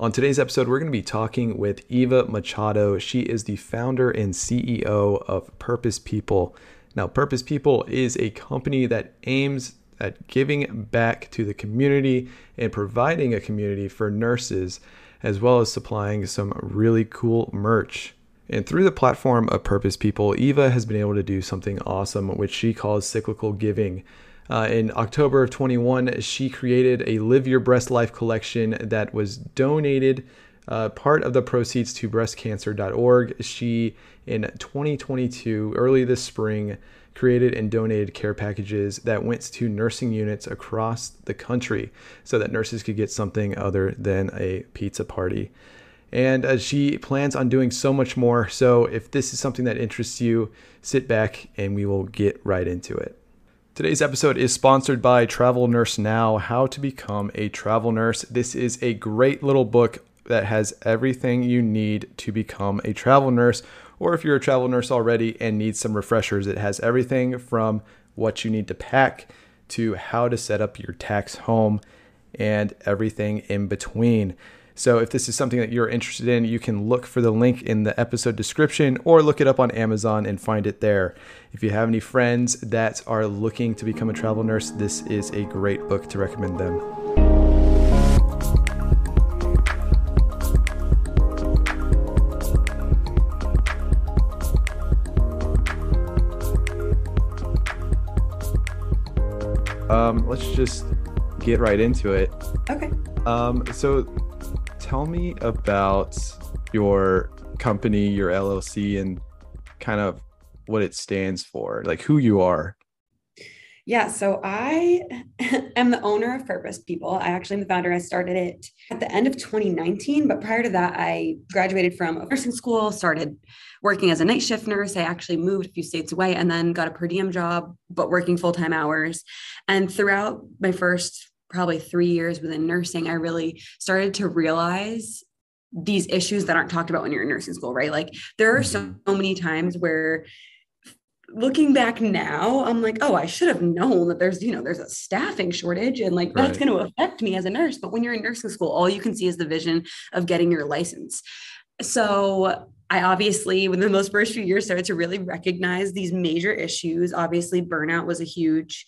On today's episode, we're going to be talking with Eva Machado. She is the founder and CEO of Purpose People. Now, Purpose People is a company that aims at giving back to the community and providing a community for nurses, as well as supplying some really cool merch. And through the platform of Purpose People, Eva has been able to do something awesome, which she calls cyclical giving. Uh, in October of 21, she created a Live Your Breast Life collection that was donated uh, part of the proceeds to breastcancer.org. She, in 2022, early this spring, created and donated care packages that went to nursing units across the country so that nurses could get something other than a pizza party. And uh, she plans on doing so much more. So if this is something that interests you, sit back and we will get right into it. Today's episode is sponsored by Travel Nurse Now How to Become a Travel Nurse. This is a great little book that has everything you need to become a travel nurse, or if you're a travel nurse already and need some refreshers, it has everything from what you need to pack to how to set up your tax home and everything in between. So if this is something that you're interested in, you can look for the link in the episode description or look it up on Amazon and find it there. If you have any friends that are looking to become a travel nurse, this is a great book to recommend them. Um, let's just get right into it. Okay. Um, so tell me about your company, your LLC, and kind of what it stands for, like who you are. Yeah, so I am the owner of Purpose People. I actually am the founder. I started it at the end of 2019, but prior to that, I graduated from nursing school, started working as a night shift nurse. I actually moved a few states away and then got a per diem job, but working full time hours. And throughout my first probably three years within nursing, I really started to realize these issues that aren't talked about when you're in nursing school, right? Like there are so, so many times where looking back now, I'm like, oh, I should have known that there's, you know, there's a staffing shortage and like that's going to affect me as a nurse. But when you're in nursing school, all you can see is the vision of getting your license. So I obviously, within those first few years, started to really recognize these major issues. Obviously, burnout was a huge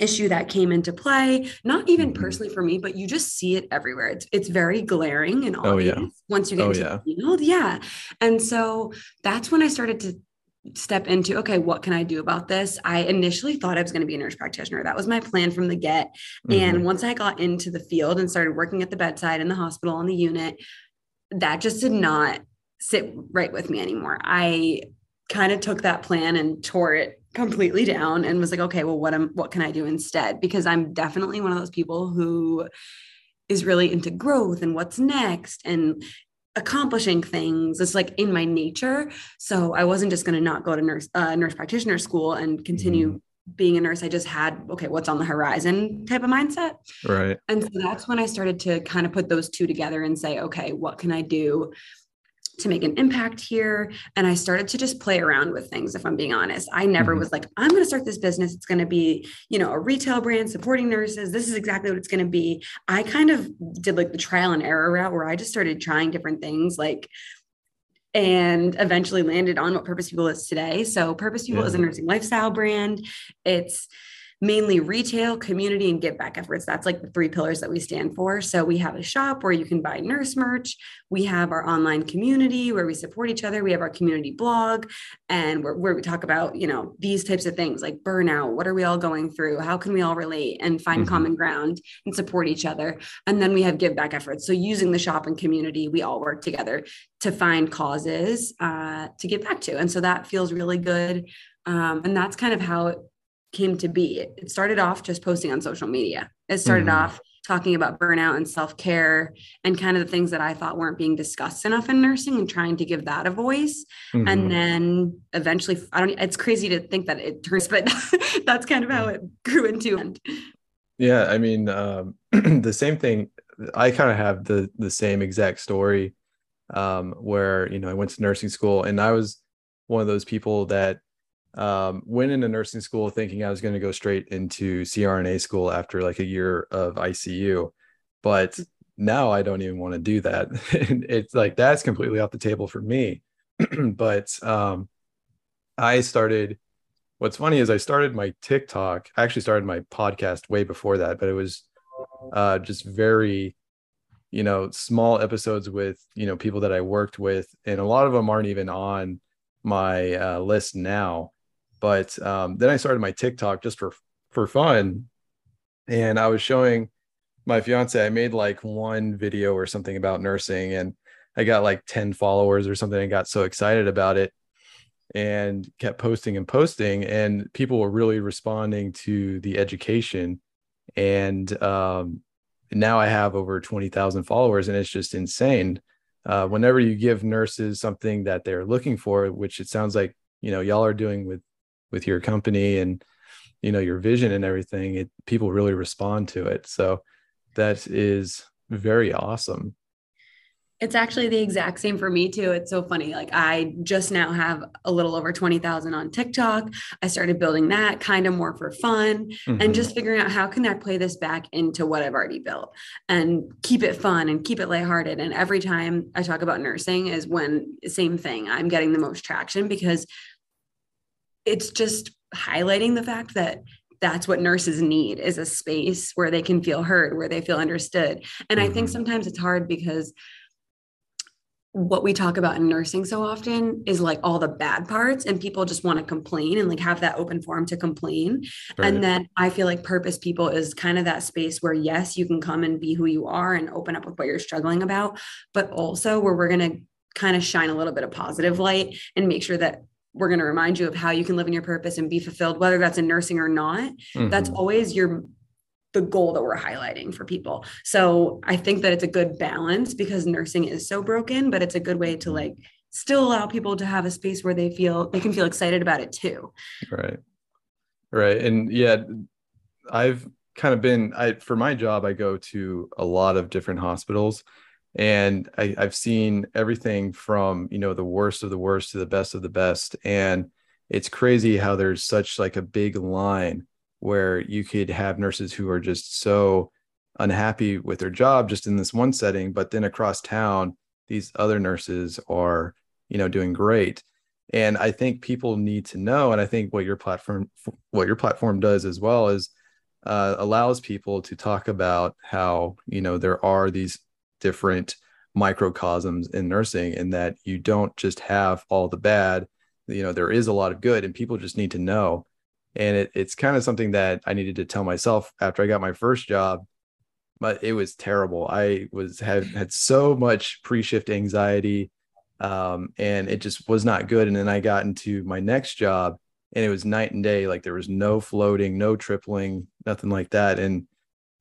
issue that came into play not even mm-hmm. personally for me but you just see it everywhere it's, it's very glaring and obvious oh, yeah. once you get oh, into yeah. the field yeah and so that's when i started to step into okay what can i do about this i initially thought i was going to be a nurse practitioner that was my plan from the get mm-hmm. and once i got into the field and started working at the bedside in the hospital on the unit that just did not sit right with me anymore i kind of took that plan and tore it completely down and was like, okay, well, what am what can I do instead? Because I'm definitely one of those people who is really into growth and what's next and accomplishing things. It's like in my nature. So I wasn't just going to not go to nurse uh, nurse practitioner school and continue mm-hmm being a nurse, I just had, okay, what's on the horizon type of mindset. Right. And so that's when I started to kind of put those two together and say, okay, what can I do to make an impact here. And I started to just play around with things, if I'm being honest. I never mm-hmm. was like, I'm going to start this business. It's going to be, you know, a retail brand supporting nurses. This is exactly what it's going to be. I kind of did like the trial and error route where I just started trying different things like, and eventually landed on what Purpose People is today. So, Purpose People yeah. is a nursing lifestyle brand. It's mainly retail, community, and give back efforts. That's like the three pillars that we stand for. So we have a shop where you can buy nurse merch. We have our online community where we support each other. We have our community blog and where, where we talk about, you know, these types of things like burnout. What are we all going through? How can we all relate and find mm-hmm. common ground and support each other? And then we have give back efforts. So using the shop and community, we all work together to find causes uh, to give back to. And so that feels really good. Um, and that's kind of how it came to be. It started off just posting on social media. It started mm-hmm. off talking about burnout and self care and kind of the things that I thought weren't being discussed enough in nursing and trying to give that a voice. Mm-hmm. And then eventually, I don't, it's crazy to think that it turns, but that's kind of how it grew into. Yeah, I mean, um, the same thing. I kind of have the the same exact story um, where you know I went to nursing school and I was one of those people that um, went into nursing school thinking I was going to go straight into CRNA school after like a year of ICU. But now I don't even want to do that. it's like that's completely off the table for me. but um, I started. What's funny is I started my TikTok. I actually started my podcast way before that, but it was uh, just very, you know, small episodes with you know people that I worked with, and a lot of them aren't even on my uh, list now. But um, then I started my TikTok just for for fun, and I was showing my fiance. I made like one video or something about nursing, and I got like ten followers or something. I got so excited about it, and kept posting and posting, and people were really responding to the education, and um, now I have over twenty thousand followers, and it's just insane uh, whenever you give nurses something that they're looking for, which it sounds like you know y'all are doing with with your company and you know your vision and everything, it people really respond to it. So that is very awesome. It's actually the exact same for me too. It's so funny. Like I just now have a little over 20,000 on TikTok. I started building that kind of more for fun mm-hmm. and just figuring out how can I play this back into what I've already built and keep it fun and keep it lighthearted. And every time I talk about nursing is when same thing. I'm getting the most traction because it's just highlighting the fact that that's what nurses need is a space where they can feel heard, where they feel understood. And mm-hmm. I think mm-hmm. sometimes it's hard because what we talk about in nursing so often is like all the bad parts and people just want to complain and like have that open forum to complain right. and then i feel like purpose people is kind of that space where yes you can come and be who you are and open up with what you're struggling about but also where we're going to kind of shine a little bit of positive light and make sure that we're going to remind you of how you can live in your purpose and be fulfilled whether that's in nursing or not mm-hmm. that's always your the goal that we're highlighting for people. So I think that it's a good balance because nursing is so broken, but it's a good way to like still allow people to have a space where they feel they can feel excited about it too. Right. Right. And yeah, I've kind of been I for my job, I go to a lot of different hospitals and I, I've seen everything from, you know, the worst of the worst to the best of the best. And it's crazy how there's such like a big line where you could have nurses who are just so unhappy with their job just in this one setting but then across town these other nurses are you know doing great and i think people need to know and i think what your platform what your platform does as well is uh, allows people to talk about how you know there are these different microcosms in nursing and that you don't just have all the bad you know there is a lot of good and people just need to know. And it, it's kind of something that i needed to tell myself after i got my first job but it was terrible. I was had had so much pre-shift anxiety um, and it just was not good. And then i got into my next job and it was night and day like there was no floating no tripling nothing like that. And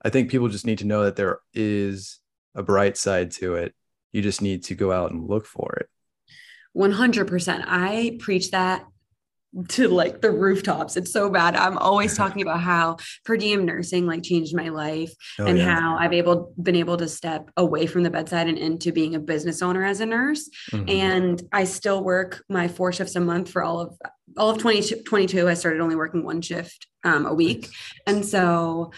i think people just need to know that there is a bright side to it you just need to go out and look for it 100% i preach that to like the rooftops. It's so bad. I'm always talking about how per diem nursing like changed my life oh, and yeah. how I've able been able to step away from the bedside and into being a business owner as a nurse. Mm-hmm. And I still work my four shifts a month for all of all of 2022. I started only working one shift um, a week. And so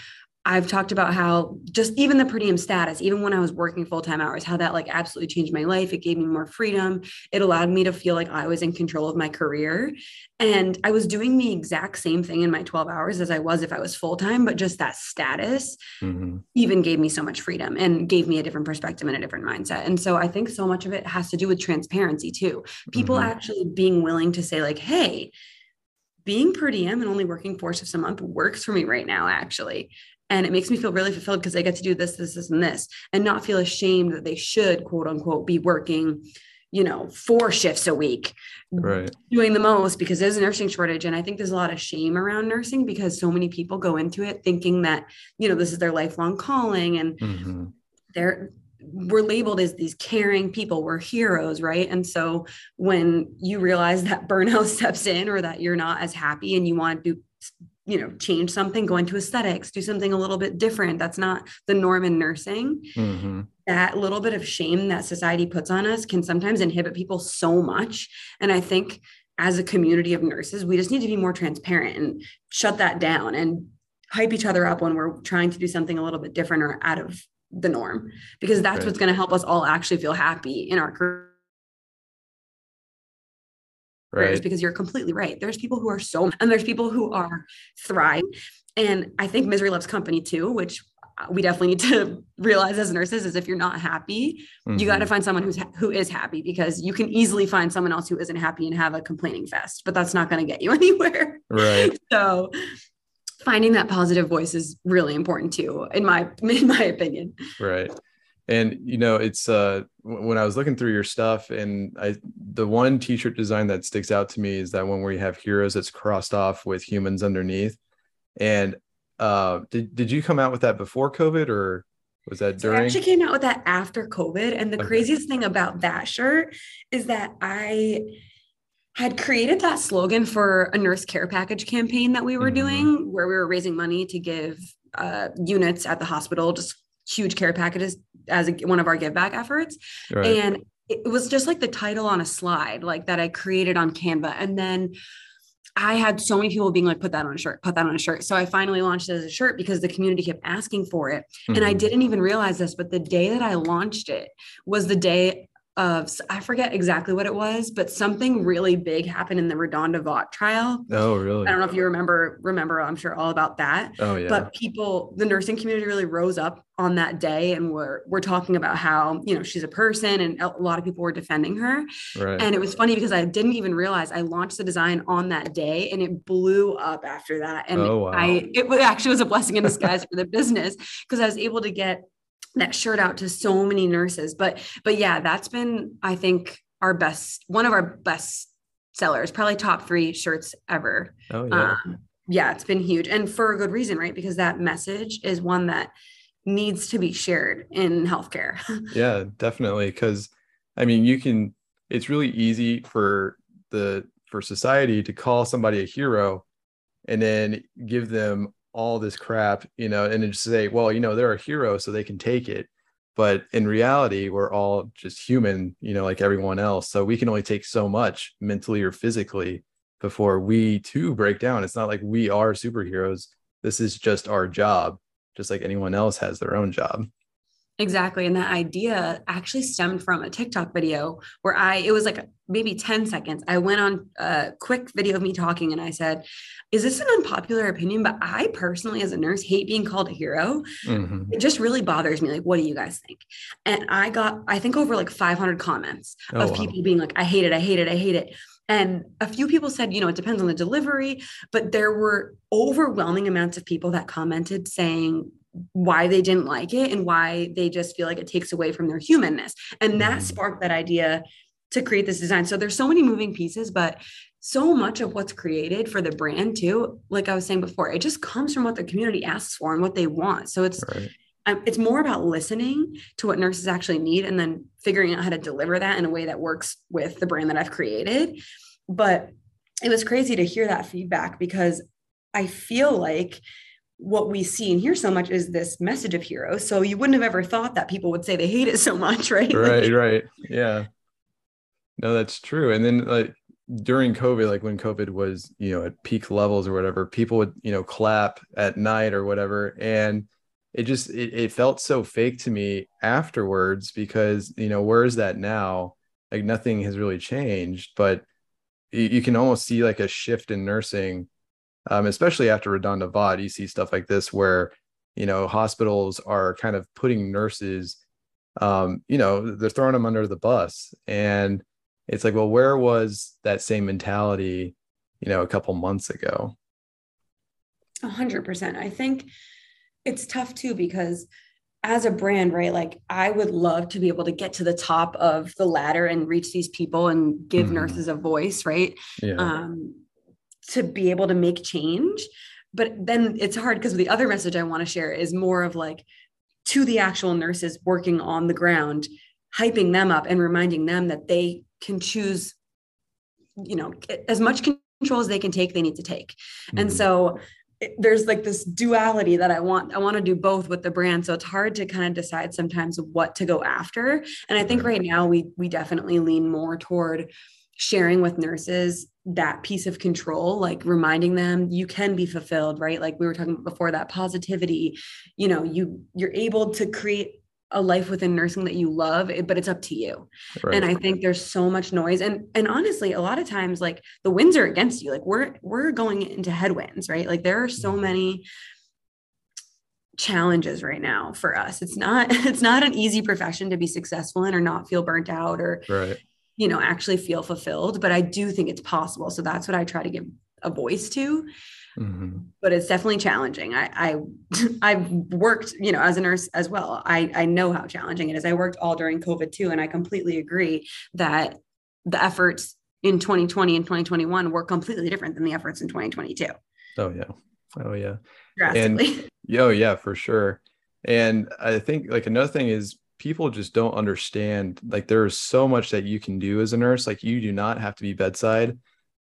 I've talked about how just even the per diem status, even when I was working full time hours, how that like absolutely changed my life. It gave me more freedom. It allowed me to feel like I was in control of my career. And I was doing the exact same thing in my 12 hours as I was if I was full time, but just that status mm-hmm. even gave me so much freedom and gave me a different perspective and a different mindset. And so I think so much of it has to do with transparency too. People mm-hmm. actually being willing to say, like, hey, being per diem and only working four shifts a month works for me right now, actually and it makes me feel really fulfilled because I get to do this, this, this, and this, and not feel ashamed that they should, quote unquote, be working, you know, four shifts a week, right? Doing the most because there's a nursing shortage, and I think there's a lot of shame around nursing because so many people go into it thinking that you know this is their lifelong calling, and mm-hmm. they're we're labeled as these caring people we're heroes right and so when you realize that burnout steps in or that you're not as happy and you want to do you know change something go into aesthetics do something a little bit different that's not the norm in nursing mm-hmm. that little bit of shame that society puts on us can sometimes inhibit people so much and i think as a community of nurses we just need to be more transparent and shut that down and hype each other up when we're trying to do something a little bit different or out of the norm because that's right. what's going to help us all actually feel happy in our career right. because you're completely right. There's people who are so, and there's people who are thriving. And I think misery loves company too, which we definitely need to realize as nurses is if you're not happy, mm-hmm. you got to find someone who's who is happy because you can easily find someone else who isn't happy and have a complaining fest, but that's not going to get you anywhere. Right. So finding that positive voice is really important too, in my in my opinion. Right. And you know, it's uh when I was looking through your stuff and I the one t-shirt design that sticks out to me is that one where you have heroes that's crossed off with humans underneath. And uh did did you come out with that before COVID or was that during? So I actually came out with that after COVID. And the okay. craziest thing about that shirt is that I had created that slogan for a nurse care package campaign that we were mm-hmm. doing where we were raising money to give uh, units at the hospital just huge care packages as a, one of our give back efforts right. and it was just like the title on a slide like that i created on canva and then I had so many people being like, put that on a shirt, put that on a shirt. So I finally launched it as a shirt because the community kept asking for it. Mm-hmm. And I mm-hmm. didn't even realize this, but the day that I launched it was the day of I forget exactly what it was, but something really big happened in the RaDonda Vaught trial. Oh, really? I don't know if you remember, remember, I'm sure all about that. Oh, yeah. But people, the nursing community really rose up on that day and we're we're talking about how, you know, she's a person and a lot of people were defending her. Right. And it was funny because I didn't even realize I launched the design on that day and it blew up after that. And oh, wow. I it actually was a blessing in disguise for the business because I was able to get that shirt out to so many nurses. But but yeah, that's been I think our best one of our best sellers, probably top three shirts ever. Oh yeah. Um, yeah, it's been huge and for a good reason, right? Because that message is one that needs to be shared in healthcare. yeah, definitely. Cause I mean, you can, it's really easy for the, for society to call somebody a hero and then give them all this crap, you know, and just say, well, you know, they're a hero, so they can take it. But in reality, we're all just human, you know, like everyone else. So we can only take so much mentally or physically before we too break down. It's not like we are superheroes. This is just our job, just like anyone else has their own job. Exactly. And that idea actually stemmed from a TikTok video where I, it was like maybe 10 seconds. I went on a quick video of me talking and I said, Is this an unpopular opinion? But I personally, as a nurse, hate being called a hero. Mm-hmm. It just really bothers me. Like, what do you guys think? And I got, I think, over like 500 comments oh, of wow. people being like, I hate it. I hate it. I hate it. And a few people said, you know, it depends on the delivery, but there were overwhelming amounts of people that commented saying, why they didn't like it and why they just feel like it takes away from their humanness. And that mm-hmm. sparked that idea to create this design. So there's so many moving pieces, but so much of what's created for the brand too, like I was saying before, it just comes from what the community asks for and what they want. So it's right. um, it's more about listening to what nurses actually need and then figuring out how to deliver that in a way that works with the brand that I've created. But it was crazy to hear that feedback because I feel like what we see and hear so much is this message of hero. So you wouldn't have ever thought that people would say they hate it so much, right? Right, right. Yeah. No, that's true. And then like during COVID, like when COVID was, you know, at peak levels or whatever, people would, you know, clap at night or whatever. And it just it, it felt so fake to me afterwards because, you know, where is that now? Like nothing has really changed, but you, you can almost see like a shift in nursing um, especially after RaDonda Vaught, you see stuff like this where, you know, hospitals are kind of putting nurses, um, you know, they're throwing them under the bus. And it's like, well, where was that same mentality, you know, a couple months ago? A hundred percent. I think it's tough too because as a brand, right? Like I would love to be able to get to the top of the ladder and reach these people and give mm-hmm. nurses a voice, right? Yeah. Um, to be able to make change. But then it's hard because the other message I want to share is more of like to the actual nurses working on the ground, hyping them up and reminding them that they can choose, you know, as much control as they can take, they need to take. Mm-hmm. And so there's like this duality that I want. I want to do both with the brand. So it's hard to kind of decide sometimes what to go after. And I think right now we we definitely lean more toward sharing with nurses that piece of control like reminding them you can be fulfilled right like we were talking before that positivity you know you you're able to create a life within nursing that you love but it's up to you right. and i think there's so much noise and and honestly a lot of times like the winds are against you like we're we're going into headwinds right like there are so mm-hmm. many challenges right now for us it's not it's not an easy profession to be successful in or not feel burnt out or right. You know actually feel fulfilled but i do think it's possible. So that's what i try to give a voice to. Mm-hmm. but it's definitely challenging. I i i've worked you know as a nurse as well. I i know how challenging it is. I worked all during covid too and i completely agree that the efforts in 2020 and 2021 were completely different than the efforts in 2022 oh yeah. Oh yeah. And yo yeah for sure. And i think like another thing is people just don't understand like there is so much that you can do as a nurse like you do not have to be bedside.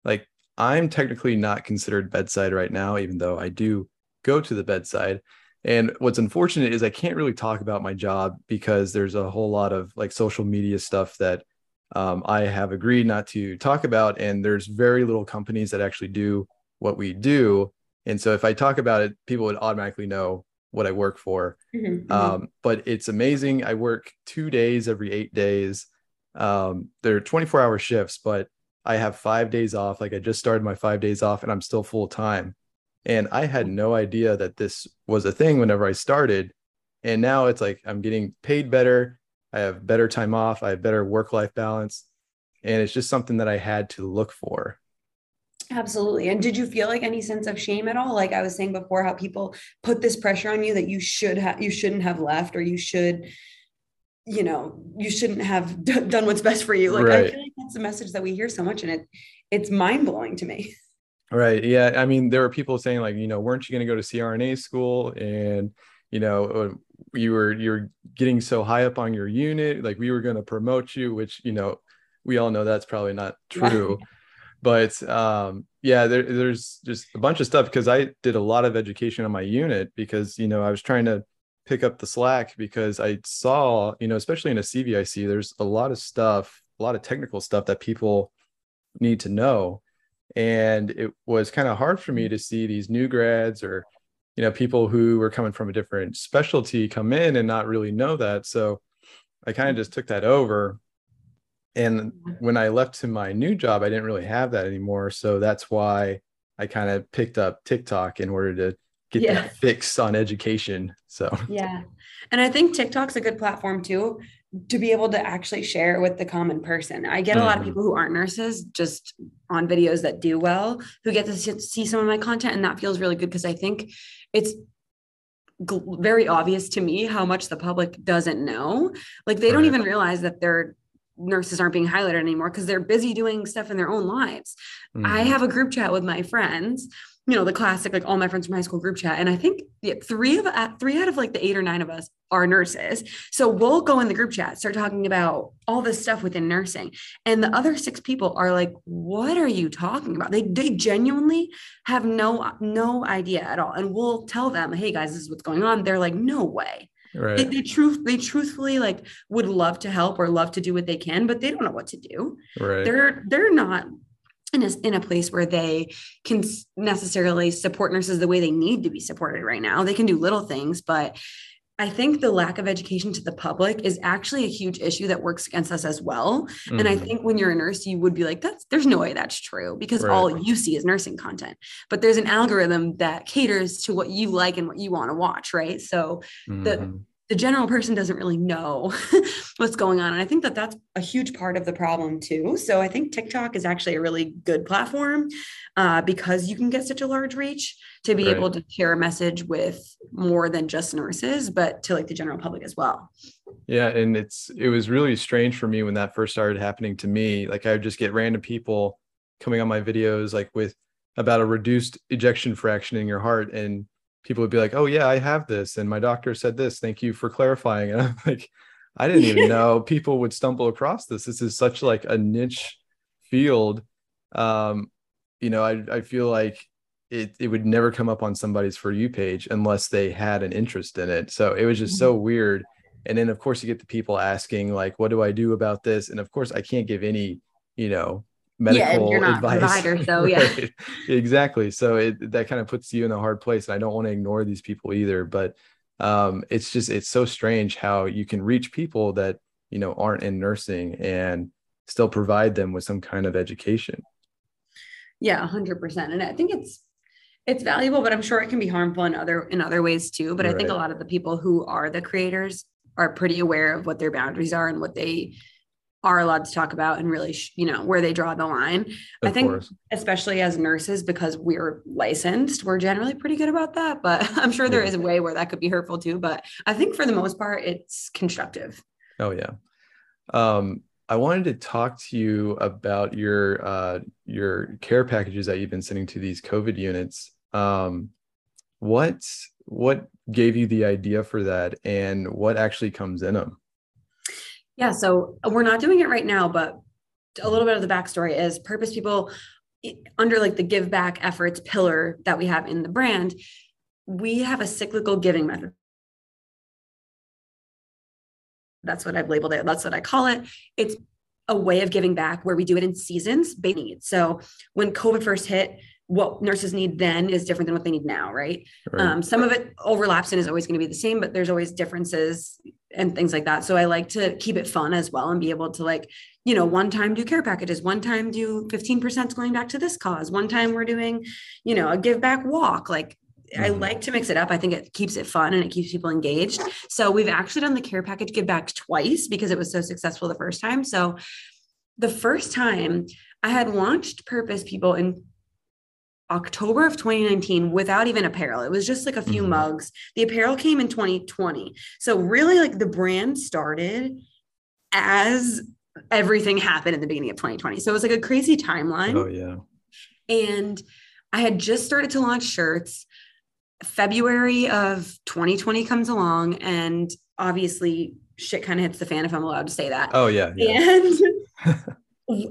Like i'm technically not considered bedside right now even though i do go to the bedside. And what's unfortunate is i can't really talk about my job because there's a whole lot of like social media stuff that um, i have agreed not to talk about and there's very little companies that actually do what we do. And so if I talk about it, people would automatically know what I work for. Mm-hmm, mm-hmm. um, but it's amazing. I work two days every eight days. Um, they're 24 hour shifts, but I have five days off. Like I just started my five days off and I'm still full time. And I had no idea that this was a thing whenever I started. And now it's like I'm getting paid better. I have better time off. I have better work life balance. And it's just something that I had to look for. Absolutely. And did you feel like any sense of shame at all? Like I was saying before, how people put this pressure on you that you should have, you shouldn't have left, or you should, you know, you shouldn't have d- done what's best for you. Like right. I feel like that's the message that we hear so much, and it, it's mind blowing to me. Right. Yeah. I mean, there were people saying like, you know, weren't you going to go to CRNA school, and you know, uh, you were you're getting so high up on your unit, like we were going to promote you, which you know, we all know that's probably not true but um, yeah, there, there's just a bunch of stuff because I did a lot of education on my unit because you know I was trying to pick up the slack because I saw you know especially in a CVIC there's a lot of stuff, a lot of technical stuff that people need to know, and it was kind of hard for me to see these new grads or you know people who were coming from a different specialty come in and not really know that. So i kind of just took that over and when i left to my new job i didn't really have that anymore so that's why i kind of picked up tiktok in order to get yeah. that fix on education so yeah and i think tiktok's a good platform too to be able to actually share with the common person i get a lot of mm-hmm. people who aren't nurses just on videos that do well who get to see some of my content and that feels really good because i think it's very obvious to me how much the public doesn't know. Like they don't even realize that they're nurses aren't being highlighted anymore because they're busy doing stuff in their own lives. Mm. I have a group chat with my friends, you know, the classic, like all my friends from high school group chat. And I think yeah, three of uh, three out of like the eight or nine of us are nurses. So we'll go in the group chat, start talking about all this stuff within nursing. And the other six people are like, what are you talking about? They they genuinely have no no idea at all. And we'll tell them, hey guys, this is what's going on. They're like, no way right. they, they truth they truthfully like would love to help or love to do what they can but they don't know what to do right. they're they're not in a, in a place where they can necessarily support nurses the way they need to be supported right now they can do little things but I think the lack of education to the public is actually a huge issue that works against us as well. Mm-hmm. And I mm-hmm. think when you're a nurse, you would be like, that's there's no way that's true because right. all you see is nursing content. But there's an algorithm that caters to what you like and what you want to watch, right? So mm-hmm. the the general person doesn't really know what's going on. And I think that that's a huge part of the problem too. So I think TikTok is actually a really good platform uh, because you can get such a large reach to be right. able to share a message with more than just nurses, but to like the general public as well. Yeah. And it's, it was really strange for me when that first started happening to me. Like I would just get random people coming on my videos, like with about a reduced ejection fraction in your heart. And people would be like, "Oh yeah, I have this, and my doctor said this. Thank you for clarifying." And I'm like, I didn't even know people would stumble across this. This is such like a niche field. Um, you know, I I feel like it it would never come up on somebody's for you page unless they had an interest in it. So it was just so mm-hmm. weird. And then of course you get the people asking like, "What do I do about this?" And of course I can't give any, you know, medical yeah, advice. Provider, so yeah. right. Exactly. So it that kind of puts you in a hard place. And I don't want to ignore these people either. But um, it's just it's so strange how you can reach people that you know aren't in nursing and still provide them with some kind of education yeah 100% and i think it's it's valuable but i'm sure it can be harmful in other in other ways too but right. i think a lot of the people who are the creators are pretty aware of what their boundaries are and what they are allowed to talk about and really you know where they draw the line of i think course. especially as nurses because we're licensed we're generally pretty good about that but i'm sure there yeah. is a way where that could be hurtful too but i think for the most part it's constructive oh yeah um I wanted to talk to you about your uh, your care packages that you've been sending to these COVID units. Um, what what gave you the idea for that, and what actually comes in them? Yeah, so uh, we're not doing it right now, but a little bit of the backstory is Purpose People under like the give back efforts pillar that we have in the brand. We have a cyclical giving method that's what I've labeled it. That's what I call it. It's a way of giving back where we do it in seasons based. So when COVID first hit, what nurses need then is different than what they need now, right? right. Um, some of it overlaps and is always going to be the same, but there's always differences and things like that. So I like to keep it fun as well and be able to like, you know, one time do care packages, one time do 15% going back to this cause, one time we're doing, you know, a give back walk. Like I mm-hmm. like to mix it up. I think it keeps it fun and it keeps people engaged. So we've actually done the care package give back twice because it was so successful the first time. So the first time I had launched Purpose People in October of 2019 without even apparel. It was just like a few mm-hmm. mugs. The apparel came in 2020. So really like the brand started as everything happened in the beginning of 2020. So it was like a crazy timeline. Oh yeah. And I had just started to launch shirts. February of 2020 comes along, and obviously shit kind of hits the fan if I'm allowed to say that. Oh yeah. yeah. And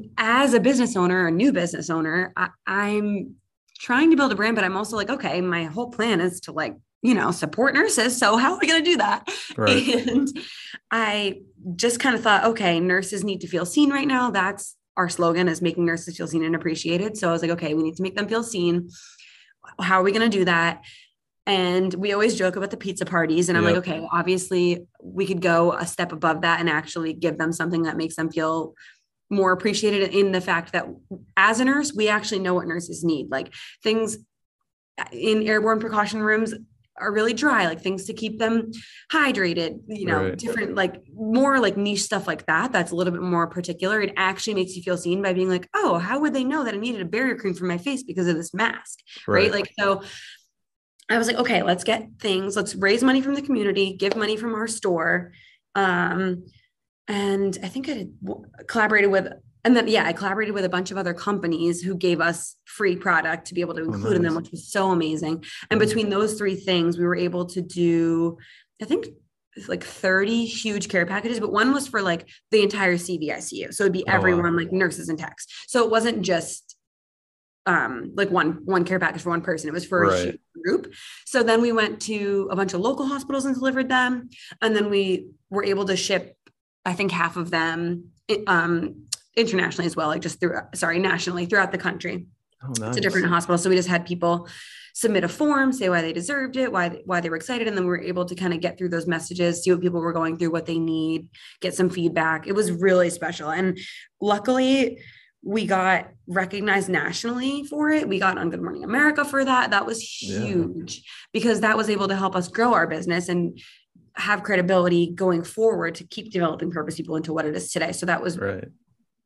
as a business owner, a new business owner, I, I'm trying to build a brand, but I'm also like, okay, my whole plan is to like, you know, support nurses. So how are we going to do that? Right. And I just kind of thought, okay, nurses need to feel seen right now. That's our slogan is making nurses feel seen and appreciated. So I was like, okay, we need to make them feel seen. How are we going to do that? And we always joke about the pizza parties. And I'm yep. like, okay, obviously we could go a step above that and actually give them something that makes them feel more appreciated in the fact that as a nurse, we actually know what nurses need. Like things in airborne precaution rooms are really dry, like things to keep them hydrated, you know, right. different, like more like niche stuff like that. That's a little bit more particular. It actually makes you feel seen by being like, oh, how would they know that I needed a barrier cream for my face because of this mask? Right. right? Like, so I was like, okay, let's get things, let's raise money from the community, give money from our store. Um, and I think I collaborated with, and then, yeah, I collaborated with a bunch of other companies who gave us free product to be able to oh, include oh, nice. in them, which was so amazing. And between those three things, we were able to do, I think, like 30 huge care packages, but one was for like the entire CVICU. So it'd be everyone, oh, wow. like nurses and techs. So it wasn't just um like one one care package for one person it was for right. a group so then we went to a bunch of local hospitals and delivered them and then we were able to ship i think half of them um internationally as well like just through sorry nationally throughout the country oh, nice. to different hospitals so we just had people submit a form say why they deserved it why why they were excited and then we were able to kind of get through those messages see what people were going through what they need get some feedback it was really special and luckily we got recognized nationally for it. We got on Good Morning America for that. That was huge yeah. because that was able to help us grow our business and have credibility going forward to keep developing purpose people into what it is today. So that was right.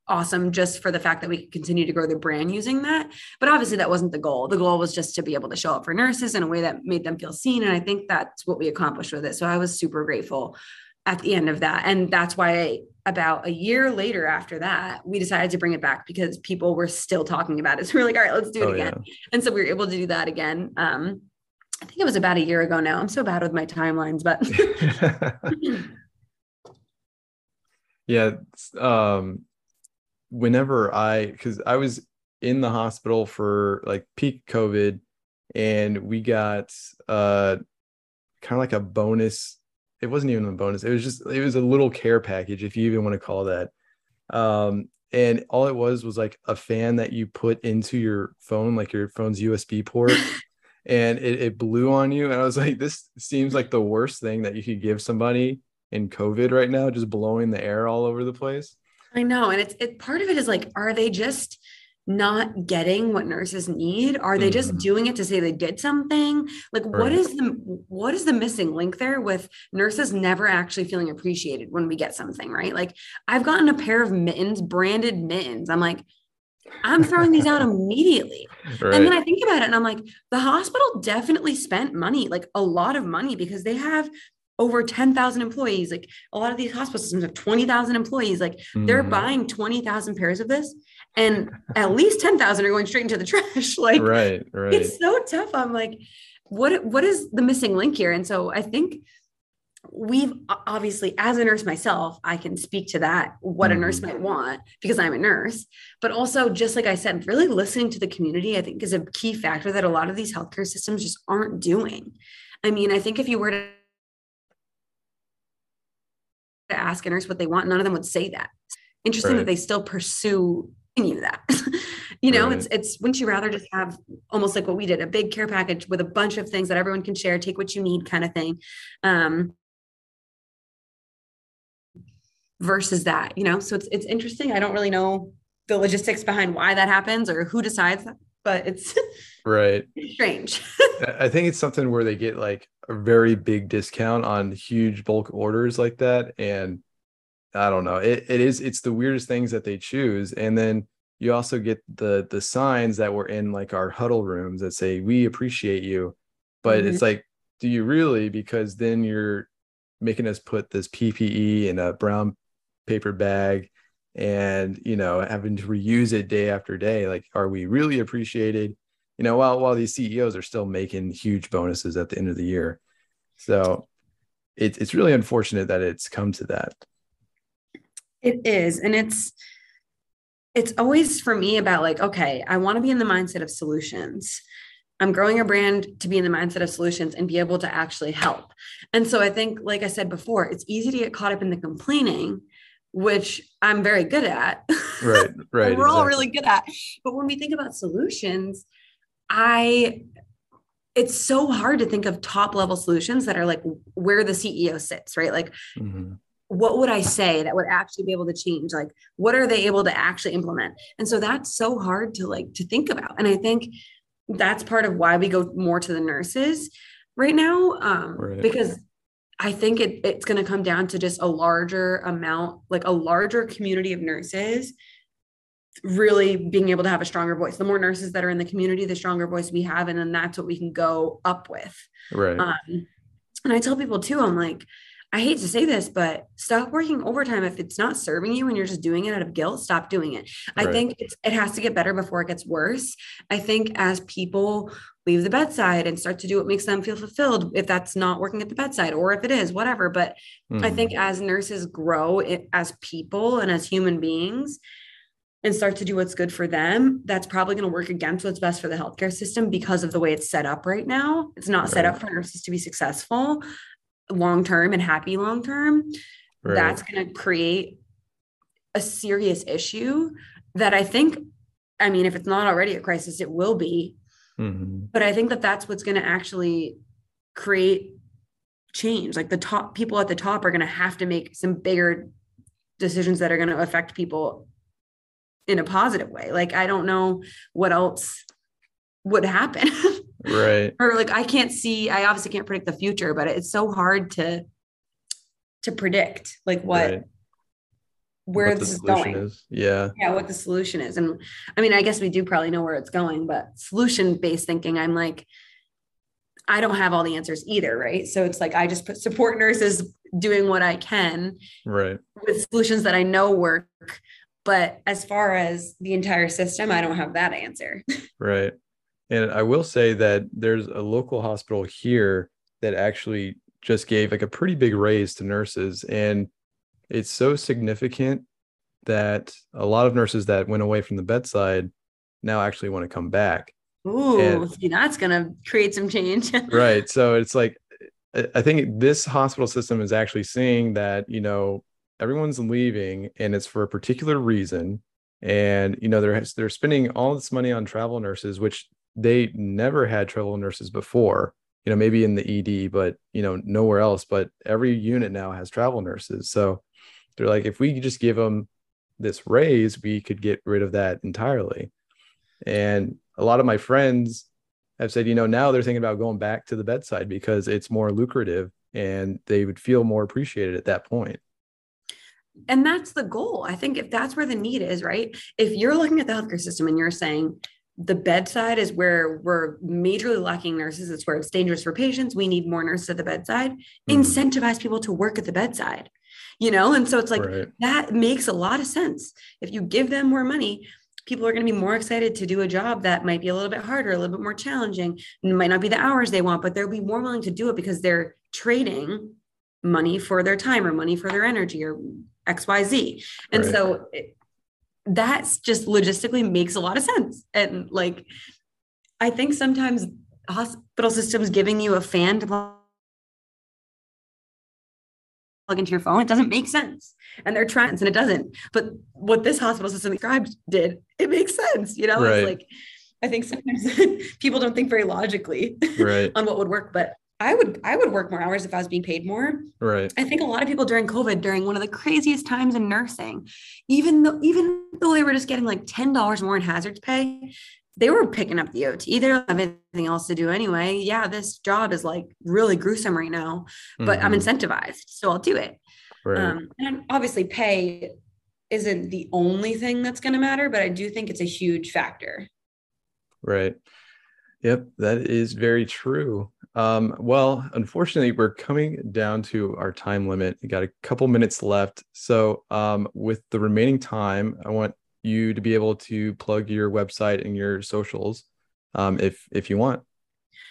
awesome just for the fact that we could continue to grow the brand using that. But obviously that wasn't the goal. The goal was just to be able to show up for nurses in a way that made them feel seen. And I think that's what we accomplished with it. So I was super grateful at the end of that. And that's why about a year later after that, we decided to bring it back because people were still talking about it. So we are like, all right, let's do it oh, again. Yeah. And so we were able to do that again. Um, I think it was about a year ago now. I'm so bad with my timelines, but yeah. Um, whenever I, because I was in the hospital for like peak COVID, and we got uh kind of like a bonus it wasn't even a bonus. It was just it was a little care package, if you even want to call that. Um, and all it was was like a fan that you put into your phone, like your phone's USB port. and it, it blew on you. And I was like, this seems like the worst thing that you could give somebody in COVID right now, just blowing the air all over the place. I know. And it's it part of it is like, are they just not getting what nurses need are they just mm-hmm. doing it to say they did something like right. what is the what is the missing link there with nurses never actually feeling appreciated when we get something right like i've gotten a pair of mittens branded mittens i'm like i'm throwing these out immediately right. and then i think about it and i'm like the hospital definitely spent money like a lot of money because they have over 10,000 employees. Like a lot of these hospital systems have 20,000 employees. Like mm-hmm. they're buying 20,000 pairs of this and at least 10,000 are going straight into the trash. like, right, right. It's so tough. I'm like, what, what is the missing link here? And so I think we've obviously, as a nurse myself, I can speak to that, what a nurse mm-hmm. might want because I'm a nurse. But also, just like I said, really listening to the community, I think is a key factor that a lot of these healthcare systems just aren't doing. I mean, I think if you were to ask a nurse what they want, none of them would say that. Interesting right. that they still pursue you that. you know, right. it's it's wouldn't you rather just have almost like what we did, a big care package with a bunch of things that everyone can share, take what you need kind of thing. Um versus that, you know. So it's it's interesting. I don't really know the logistics behind why that happens or who decides that, but it's right strange. I think it's something where they get like a very big discount on huge bulk orders like that. And I don't know. It, it is it's the weirdest things that they choose. And then you also get the the signs that were in like our huddle rooms that say we appreciate you. But mm-hmm. it's like, do you really? Because then you're making us put this PPE in a brown paper bag and you know having to reuse it day after day. Like, are we really appreciated? You know, while while these CEOs are still making huge bonuses at the end of the year. So it, it's really unfortunate that it's come to that. It is. And it's, it's always for me about like, okay, I want to be in the mindset of solutions. I'm growing a brand to be in the mindset of solutions and be able to actually help. And so I think, like I said before, it's easy to get caught up in the complaining, which I'm very good at. Right, right. we're exactly. all really good at. But when we think about solutions, I it's so hard to think of top level solutions that are like where the CEO sits, right? Like mm-hmm what would I say that would actually be able to change? Like, what are they able to actually implement? And so that's so hard to like to think about. And I think that's part of why we go more to the nurses right now, um, right. because I think it, it's going to come down to just a larger amount, like a larger community of nurses really being able to have a stronger voice. The more nurses that are in the community, the stronger voice we have. And then that's what we can go up with. Right. Um, and I tell people too, I'm like, I hate to say this, but stop working overtime if it's not serving you and you're just doing it out of guilt. Stop doing it. Right. I think it has to get better before it gets worse. I think as people leave the bedside and start to do what makes them feel fulfilled, if that's not working at the bedside or if it is, whatever. But mm-hmm. I think mm-hmm. as nurses grow it, as people and as human beings, and start to do what's good for them, that's probably going to work against what's best for the healthcare system because of the way it's set up right now. It's not right. set up for nurses to be successful long term and happy long term, right. that's going to create a serious issue that I think, I mean, if it's not already a crisis, it will be. Mm-hmm. But I think that that's what's going to actually create change. Like the top people at the top are going to have to make some bigger decisions that are going to affect people in a positive way. Like, I don't know what else would happen. right or like i can't see i obviously can't predict the future but it's so hard to to predict like what right. Where this is going. is. yeah. Yeah what the solution is. And i mean i guess we do probably know where it's going but solution based thinking i'm like i don't have all the answers either right? So it's like i just put support nurses doing what i can right. with solutions that i know work. But as far as the entire system i don't have that answer. Right. And I will say that there's a local hospital here that actually just gave like a pretty big raise to nurses. And it's so significant that a lot of nurses that went away from the bedside now actually want to come back. Ooh, and, see, that's going to create some change. right. So it's like, I think this hospital system is actually seeing that, you know, everyone's leaving and it's for a particular reason. And, you know, they're, they're spending all this money on travel nurses, which they never had travel nurses before you know maybe in the ed but you know nowhere else but every unit now has travel nurses so they're like if we just give them this raise we could get rid of that entirely and a lot of my friends have said you know now they're thinking about going back to the bedside because it's more lucrative and they would feel more appreciated at that point and that's the goal i think if that's where the need is right if you're looking at the healthcare system and you're saying the bedside is where we're majorly lacking nurses. It's where it's dangerous for patients. We need more nurses at the bedside. Mm. Incentivize people to work at the bedside, you know? And so it's like right. that makes a lot of sense. If you give them more money, people are going to be more excited to do a job that might be a little bit harder, a little bit more challenging. It might not be the hours they want, but they'll be more willing to do it because they're trading money for their time or money for their energy or XYZ. And right. so it, that's just logistically makes a lot of sense. And like, I think sometimes hospital systems giving you a fan to plug into your phone, it doesn't make sense. And they're trying, and it doesn't. But what this hospital system described did, it makes sense. You know, right. it's like I think sometimes people don't think very logically right. on what would work, but I would I would work more hours if I was being paid more. Right. I think a lot of people during COVID, during one of the craziest times in nursing, even though even though they were just getting like ten dollars more in hazards pay, they were picking up the OT. They don't have anything else to do anyway. Yeah, this job is like really gruesome right now, but mm-hmm. I'm incentivized, so I'll do it. Right. Um, and obviously, pay isn't the only thing that's going to matter, but I do think it's a huge factor. Right. Yep, that is very true. Um, well, unfortunately, we're coming down to our time limit. We got a couple minutes left. So, um, with the remaining time, I want you to be able to plug your website and your socials, um, if if you want.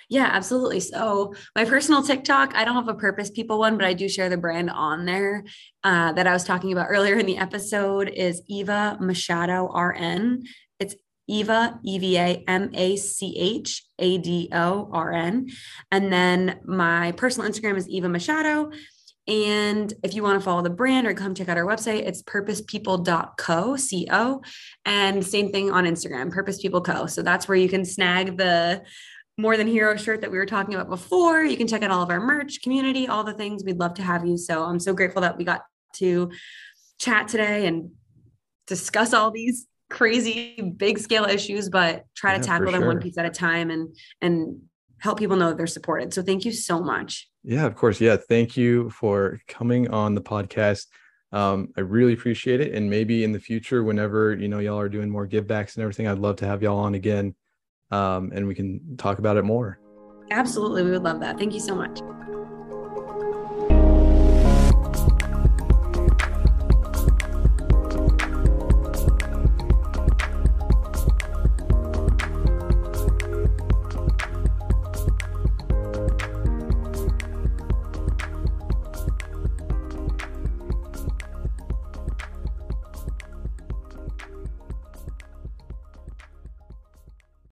Yeah, absolutely. So my personal TikTok, I don't have a purpose people one, but I do share the brand on there uh, that I was talking about earlier in the episode is Eva Machado RN. It's Eva, E V A M A C H A D O R N. And then my personal Instagram is Eva Machado. And if you want to follow the brand or come check out our website, it's purposepeople.co, C-O. And same thing on Instagram, Purpose People Co. So that's where you can snag the more than hero shirt that we were talking about before. You can check out all of our merch, community, all the things. We'd love to have you. So I'm so grateful that we got to chat today and discuss all these crazy big scale issues, but try yeah, to tackle them sure. one piece at a time and and help people know that they're supported. So thank you so much. Yeah, of course. Yeah, thank you for coming on the podcast. Um, I really appreciate it. And maybe in the future, whenever you know y'all are doing more givebacks and everything, I'd love to have y'all on again, um, and we can talk about it more. Absolutely, we would love that. Thank you so much.